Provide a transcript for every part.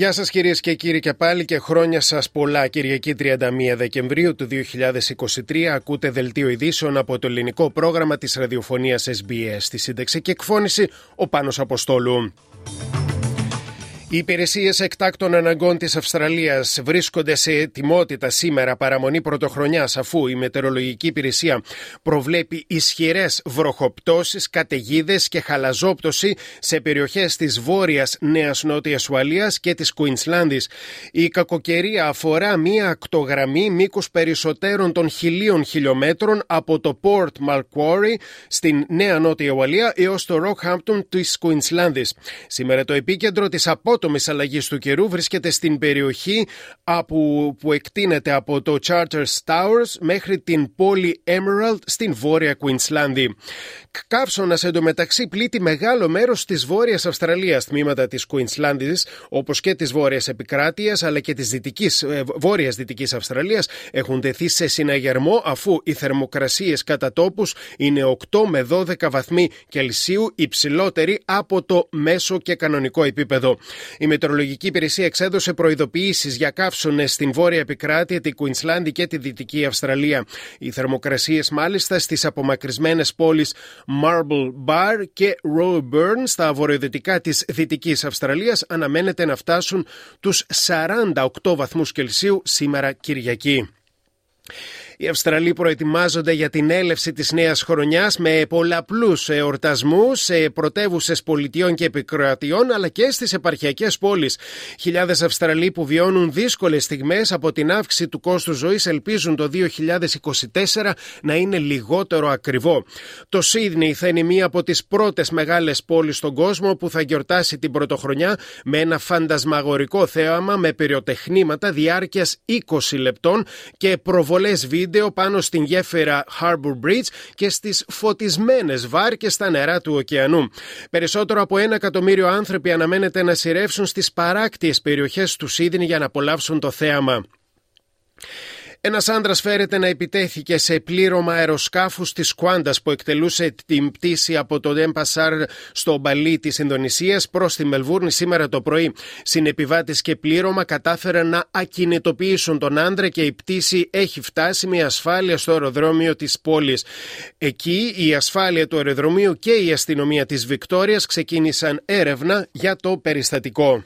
Γεια σας κυρίες και κύριοι και πάλι και χρόνια σας πολλά Κυριακή 31 Δεκεμβρίου του 2023 ακούτε δελτίο ειδήσεων από το ελληνικό πρόγραμμα της ραδιοφωνίας SBS στη σύνταξη και εκφώνηση ο Πάνος Αποστόλου. Οι υπηρεσίες εκτάκτων αναγκών της Αυστραλίας βρίσκονται σε ετοιμότητα σήμερα παραμονή πρωτοχρονιάς, αφού η Μετεωρολογική Υπηρεσία προβλέπει ισχυρές βροχοπτώσεις, καταιγίδες και χαλαζόπτωση σε περιοχές της βόρειας Νέας Νότιας Ουαλίας και της Κουίνσλάνδη. Η κακοκαιρία αφορά μία ακτογραμμή μήκους περισσότερων των χιλίων χιλιόμετρων από το Port Macquarie στην Νέα Νότια Ουαλία έως το Rockhampton της Κουίνσλάνδη. Σήμερα το επίκεντρο της απότομης αλλαγή του καιρού βρίσκεται στην περιοχή που, που εκτείνεται από το Charters Towers μέχρι την πόλη Emerald στην βόρεια Κουίνσλάνδη. Καύσωνα εντωμεταξύ πλήττει μεγάλο μέρος της Βόρειας Αυστραλίας. Τμήματα της Κουίνσλάνδη, όπως και της Βόρειας Επικράτειας αλλά και της ε, Βόρειας Δυτικής Αυστραλίας, έχουν τεθεί σε συναγερμό αφού οι θερμοκρασίες κατά τόπους είναι 8 με 12 βαθμοί Κελσίου υψηλότεροι από το μέσο και κανονικό επίπεδο. Η Μετεωρολογική Υπηρεσία εξέδωσε προειδοποιήσεις για καύσονες στην Βόρεια Επικράτεια, την Κουίνσλάνδη και τη Δυτική Αυστραλία. Οι θερμοκρασίες μάλιστα στις απομακρυσμένες πόλεις Marble Bar και Roeburn στα βορειοδυτικά της Δυτικής Αυστραλίας αναμένεται να φτάσουν τους 48 βαθμούς Κελσίου σήμερα Κυριακή. Οι Αυστραλοί προετοιμάζονται για την έλευση της νέας χρονιάς με πολλαπλούς εορτασμούς σε πρωτεύουσες πολιτιών και επικρατιών αλλά και στις επαρχιακές πόλεις. Χιλιάδες Αυστραλοί που βιώνουν δύσκολες στιγμές από την αύξηση του κόστου ζωής ελπίζουν το 2024 να είναι λιγότερο ακριβό. Το Σίδνεϊ θα είναι μία από τις πρώτες μεγάλες πόλεις στον κόσμο που θα γιορτάσει την πρωτοχρονιά με ένα φαντασμαγορικό θέαμα με πυροτεχνήματα διάρκειας 20 λεπτών και προβολές βίντεο βίντεο πάνω στην γέφυρα Harbour Bridge και στις φωτισμένες βάρκες στα νερά του ωκεανού. Περισσότερο από ένα εκατομμύριο άνθρωποι αναμένεται να συρρεύσουν στις παράκτιες περιοχές του Σίδνεϊ για να απολαύσουν το θέαμα. Ένας άντρας φέρεται να επιτέθηκε σε πλήρωμα αεροσκάφους της Qantas που εκτελούσε την πτήση από το Ντενπασάρ στο Μπαλί της Ινδονησίας προς τη Μελβούρνη σήμερα το πρωί. Συνεπιβάτες και πλήρωμα κατάφεραν να ακινητοποιήσουν τον άντρα και η πτήση έχει φτάσει με ασφάλεια στο αεροδρόμιο της πόλης. Εκεί η ασφάλεια του αεροδρομίου και η αστυνομία της Βικτόριας ξεκίνησαν έρευνα για το περιστατικό.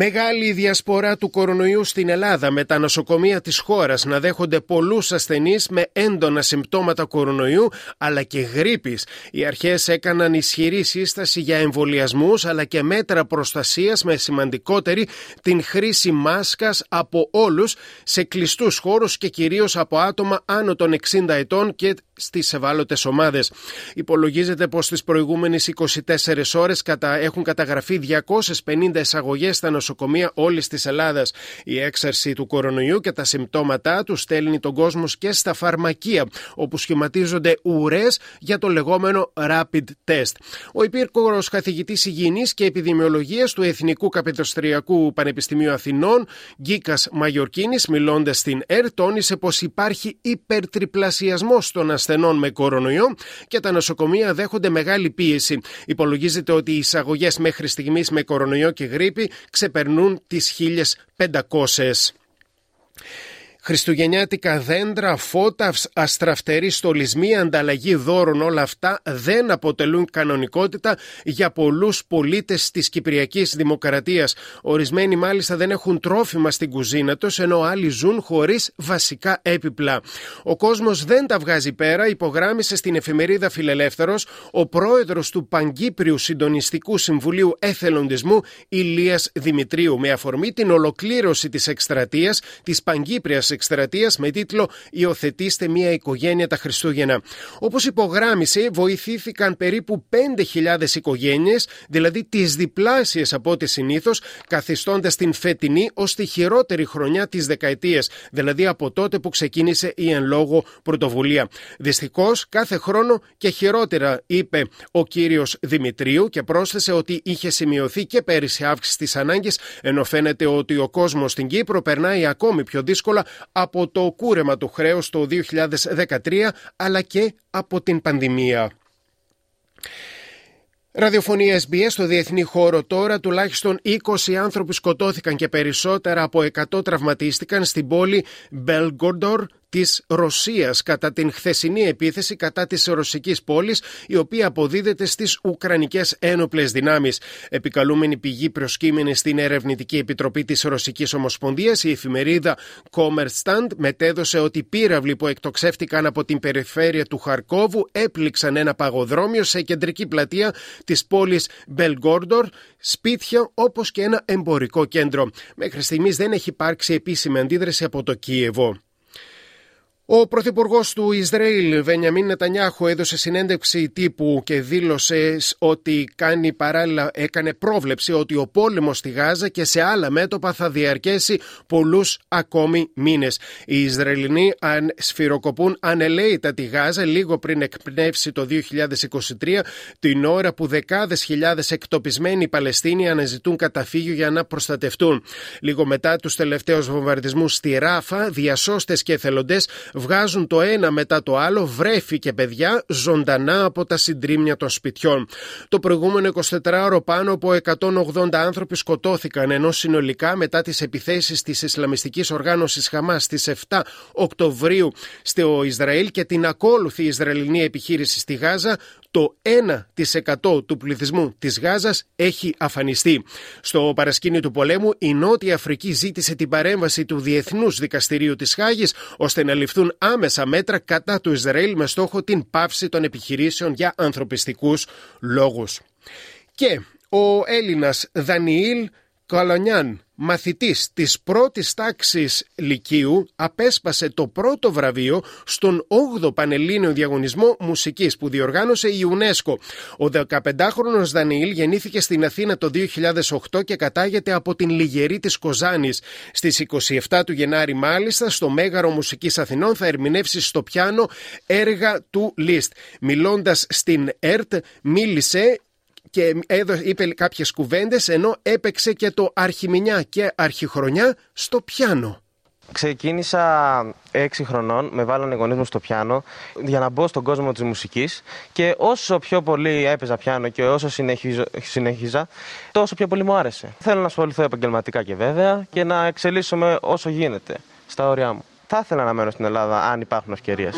Μεγάλη διασπορά του κορονοϊού στην Ελλάδα με τα νοσοκομεία της χώρας να δέχονται πολλούς ασθενείς με έντονα συμπτώματα κορονοϊού αλλά και γρήπης. Οι αρχές έκαναν ισχυρή σύσταση για εμβολιασμούς αλλά και μέτρα προστασίας με σημαντικότερη την χρήση μάσκας από όλους σε κλειστούς χώρους και κυρίως από άτομα άνω των 60 ετών και στις ευάλωτες ομάδες. Υπολογίζεται πως στις προηγούμενες 24 ώρες έχουν καταγραφεί 250 εισαγωγές στα νοσοκομεία όλης της Ελλάδας. Η έξαρση του κορονοϊού και τα συμπτώματά του στέλνει τον κόσμο και στα φαρμακεία, όπου σχηματίζονται ουρές για το λεγόμενο rapid test. Ο υπήρκορο καθηγητής υγιεινής και επιδημιολογίας του Εθνικού Καπιτοστριακού Πανεπιστημίου Αθηνών, Γκίκας Μαγιορκίνης, μιλώντας στην ΕΡ, τόνισε πως υπάρχει υπερτριπλασιασμός των ασθενών με κορονοϊό και τα νοσοκομεία δέχονται μεγάλη πίεση. Υπολογίζεται ότι οι εισαγωγές μέχρι στιγμής με κορονοϊό και γρήπη ξεπερνούν τις 1500. Χριστουγεννιάτικα δέντρα, φώτα, αστραφτεροί στολισμοί, ανταλλαγή δώρων, όλα αυτά δεν αποτελούν κανονικότητα για πολλούς πολίτες της Κυπριακής Δημοκρατίας. Ορισμένοι μάλιστα δεν έχουν τρόφιμα στην κουζίνα τους, ενώ άλλοι ζουν χωρίς βασικά έπιπλα. Ο κόσμος δεν τα βγάζει πέρα, υπογράμμισε στην εφημερίδα Φιλελεύθερος ο πρόεδρος του Παγκύπριου Συντονιστικού Συμβουλίου Εθελοντισμού, Ηλίας Δημητρίου, με αφορμή την ολοκλήρωση της εκστρατείας της Παγκύπριας εκστρατεία με τίτλο Υιοθετήστε μια οικογένεια τα Χριστούγεννα. Όπως υπογράμμισε, βοηθήθηκαν περίπου 5.000 οικογένειες, δηλαδή τις διπλάσιες από ό,τι συνήθως, καθιστώντας την φετινή ως τη χειρότερη χρονιά της δεκαετίας, δηλαδή από τότε που ξεκίνησε η εν λόγω πρωτοβουλία. Δυστυχώς, κάθε χρόνο και χειρότερα, είπε ο κύριος Δημητρίου και πρόσθεσε ότι είχε σημειωθεί και πέρυσι αύξηση της ανάγκης, ενώ φαίνεται ότι ο κόσμος στην Κύπρο περνάει ακόμη πιο δύσκολα από το κούρεμα του χρέους το 2013 αλλά και από την πανδημία. Ραδιοφωνία SBS στο διεθνή χώρο τώρα τουλάχιστον 20 άνθρωποι σκοτώθηκαν και περισσότερα από 100 τραυματίστηκαν στην πόλη Μπελγκορντορ της Ρωσίας κατά την χθεσινή επίθεση κατά της ρωσικής πόλης, η οποία αποδίδεται στις Ουκρανικές ένοπλες δυνάμεις. Επικαλούμενη πηγή προσκύμενη στην Ερευνητική Επιτροπή της Ρωσικής Ομοσπονδίας, η εφημερίδα Kommerstant μετέδωσε ότι πύραυλοι που εκτοξεύτηκαν από την περιφέρεια του Χαρκόβου έπληξαν ένα παγοδρόμιο σε κεντρική πλατεία της πόλης Μπελγκόρντορ, σπίτια όπως και ένα εμπορικό κέντρο. Μέχρι στιγμής δεν έχει υπάρξει επίσημη αντίδραση από το Κίεβο. Ο Πρωθυπουργός του Ισραήλ, Βενιαμίν Νετανιάχου, έδωσε συνέντευξη τύπου και δήλωσε ότι κάνει παράλληλα, έκανε πρόβλεψη ότι ο πόλεμος στη Γάζα και σε άλλα μέτωπα θα διαρκέσει πολλούς ακόμη μήνες. Οι Ισραηλινοί αν σφυροκοπούν ανελαίητα τη Γάζα λίγο πριν εκπνεύσει το 2023, την ώρα που δεκάδες χιλιάδες εκτοπισμένοι Παλαιστίνοι αναζητούν καταφύγιο για να προστατευτούν. Λίγο μετά τους τελευταίους βομβαρδισμούς στη Ράφα, διασώστες και εθελοντές βγάζουν το ένα μετά το άλλο βρέφη και παιδιά ζωντανά από τα συντρίμια των σπιτιών. Το προηγούμενο 24ωρο πάνω από 180 άνθρωποι σκοτώθηκαν, ενώ συνολικά μετά τις επιθέσεις της Ισλαμιστικής οργάνωσης Χαμάς στις 7 Οκτωβρίου στο Ισραήλ και την ακόλουθη Ισραηλινή επιχείρηση στη Γάζα, το 1% του πληθυσμού της Γάζας έχει αφανιστεί. Στο παρασκήνιο του πολέμου η Νότια Αφρική ζήτησε την παρέμβαση του Διεθνούς Δικαστηρίου της Χάγης ώστε να ληφθούν άμεσα μέτρα κατά του Ισραήλ με στόχο την πάυση των επιχειρήσεων για ανθρωπιστικούς λόγους. Και ο Έλληνας Δανιήλ Καλονιάν μαθητής της πρώτης τάξης Λυκείου απέσπασε το πρώτο βραβείο στον 8ο Πανελλήνιο Διαγωνισμό Μουσικής που διοργάνωσε η UNESCO. Ο 15χρονος Δανιήλ γεννήθηκε στην Αθήνα το 2008 και κατάγεται από την Λιγερή της Κοζάνης. Στις 27 του Γενάρη μάλιστα στο Μέγαρο Μουσικής Αθηνών θα ερμηνεύσει στο πιάνο έργα του Λίστ. Μιλώντας στην ΕΡΤ μίλησε και είπε κάποιες κουβέντες ενώ έπαιξε και το αρχιμηνιά και αρχιχρονιά στο πιάνο. Ξεκίνησα έξι χρονών, με βάλανε γονείς μου στο πιάνο για να μπω στον κόσμο της μουσικής και όσο πιο πολύ έπαιζα πιάνο και όσο συνεχίζα, τόσο πιο πολύ μου άρεσε. Θέλω να ασχοληθώ επαγγελματικά και βέβαια και να εξελίσσομαι όσο γίνεται στα όρια μου. Θα ήθελα να μένω στην Ελλάδα αν υπάρχουν ευκαιρίες.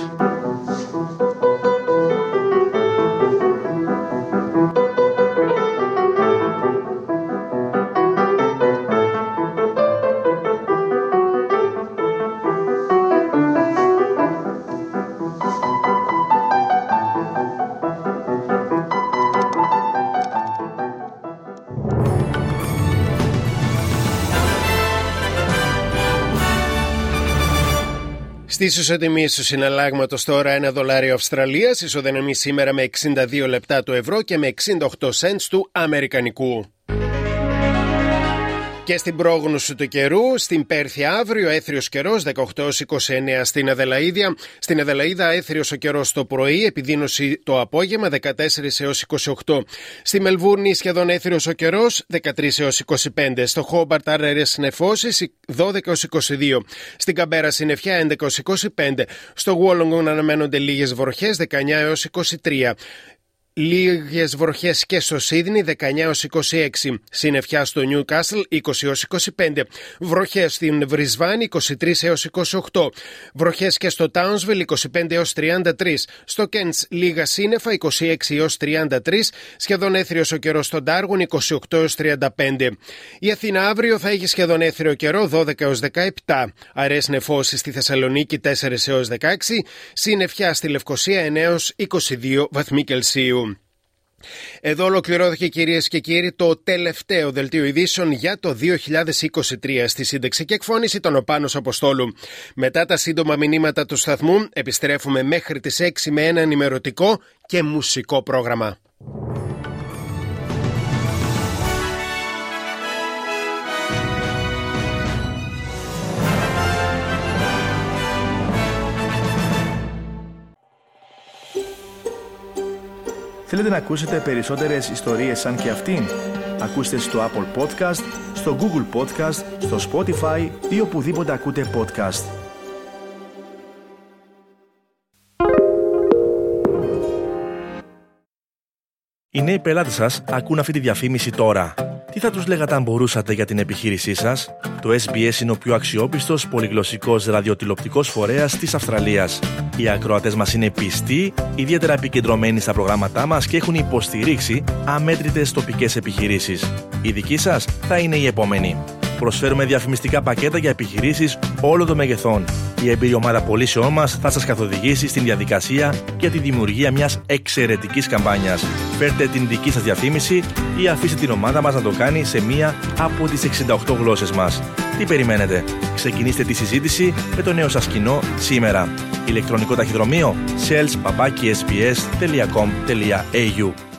Στι ισοτιμίε του συναλλάγματος τώρα ένα δολάριο Αυστραλίας ισοδυναμεί σήμερα με 62 λεπτά του ευρώ και με 68 cents του Αμερικανικού. Και στην πρόγνωση του καιρού, στην Πέρθη αύριο έθριος καιρός 18-29 στην Αδελαίδια. Στην Αδελαίδα έθριος ο καιρός το πρωί, επιδείνωση το απόγευμα 14 έως 28. Στη Μελβούρνη σχεδόν έθριος ο καιρός 13 έως 25. Στο Χόμπαρτ άρερες νεφώσει 12 έως 22. Στην Καμπέρα συννεφιά 11 έως 25. Στο Γουόλογκον αναμένονται λίγες βροχές 19 έως 23. Λίγες βροχές και στο Σίδνη 19 26. Συννεφιά στο Νιούκασλ 20 25. Βροχές στην Βρισβάνη 23 28. Βροχές και στο Τάουνσβιλ 25 33. Στο Κέντς λίγα σύννεφα 26 33. Σχεδόν έθριος ο καιρός στο Ντάργουν 28 35. Η Αθήνα αύριο θα έχει σχεδόν έθριο καιρό 12 17. Αρές νεφώσεις στη Θεσσαλονίκη 4 16. Συννεφιά στη Λευκοσία 9 22 βαθμοί Κελσίου. Εδώ ολοκληρώθηκε κυρίες και κύριοι το τελευταίο δελτίο ειδήσεων για το 2023 στη σύνταξη και εκφώνηση των Οπάνος Αποστόλου. Μετά τα σύντομα μηνύματα του σταθμού επιστρέφουμε μέχρι τις 6 με ένα ενημερωτικό και μουσικό πρόγραμμα. Θέλετε να ακούσετε περισσότερες ιστορίες σαν και αυτήν; Ακούστε στο Apple Podcast, στο Google Podcast, στο Spotify ή οπουδήποτε ακούτε podcast. Οι νέοι πελάτες σας ακούν αυτή τη διαφήμιση τώρα. Τι θα τους λέγατε αν μπορούσατε για την επιχείρησή σας; Το SBS είναι ο πιο αξιόπιστος πολυγλωσσικός ραδιοτηλεοπτικός φορέας της Αυστραλίας. Οι ακροατές μας είναι πιστοί, ιδιαίτερα επικεντρωμένοι στα προγράμματά μας και έχουν υποστηρίξει αμέτρητες τοπικές επιχειρήσεις. Η δική σας θα είναι η επόμενη. Προσφέρουμε διαφημιστικά πακέτα για επιχειρήσεις όλων των μεγεθών. Η εμπειρία ομάδα πωλήσεών μας θα σας καθοδηγήσει στην διαδικασία για τη δημιουργία μιας εξαιρετικής καμπάνιας. Φέρτε την δική σας διαφήμιση ή αφήστε την ομάδα μας να το κάνει σε μία από τις 68 γλώσσες μας. Τι περιμένετε, ξεκινήστε τη συζήτηση με το νέο σας κοινό σήμερα. Ηλεκτρονικό ταχυδρομείο sales.sbs.com.au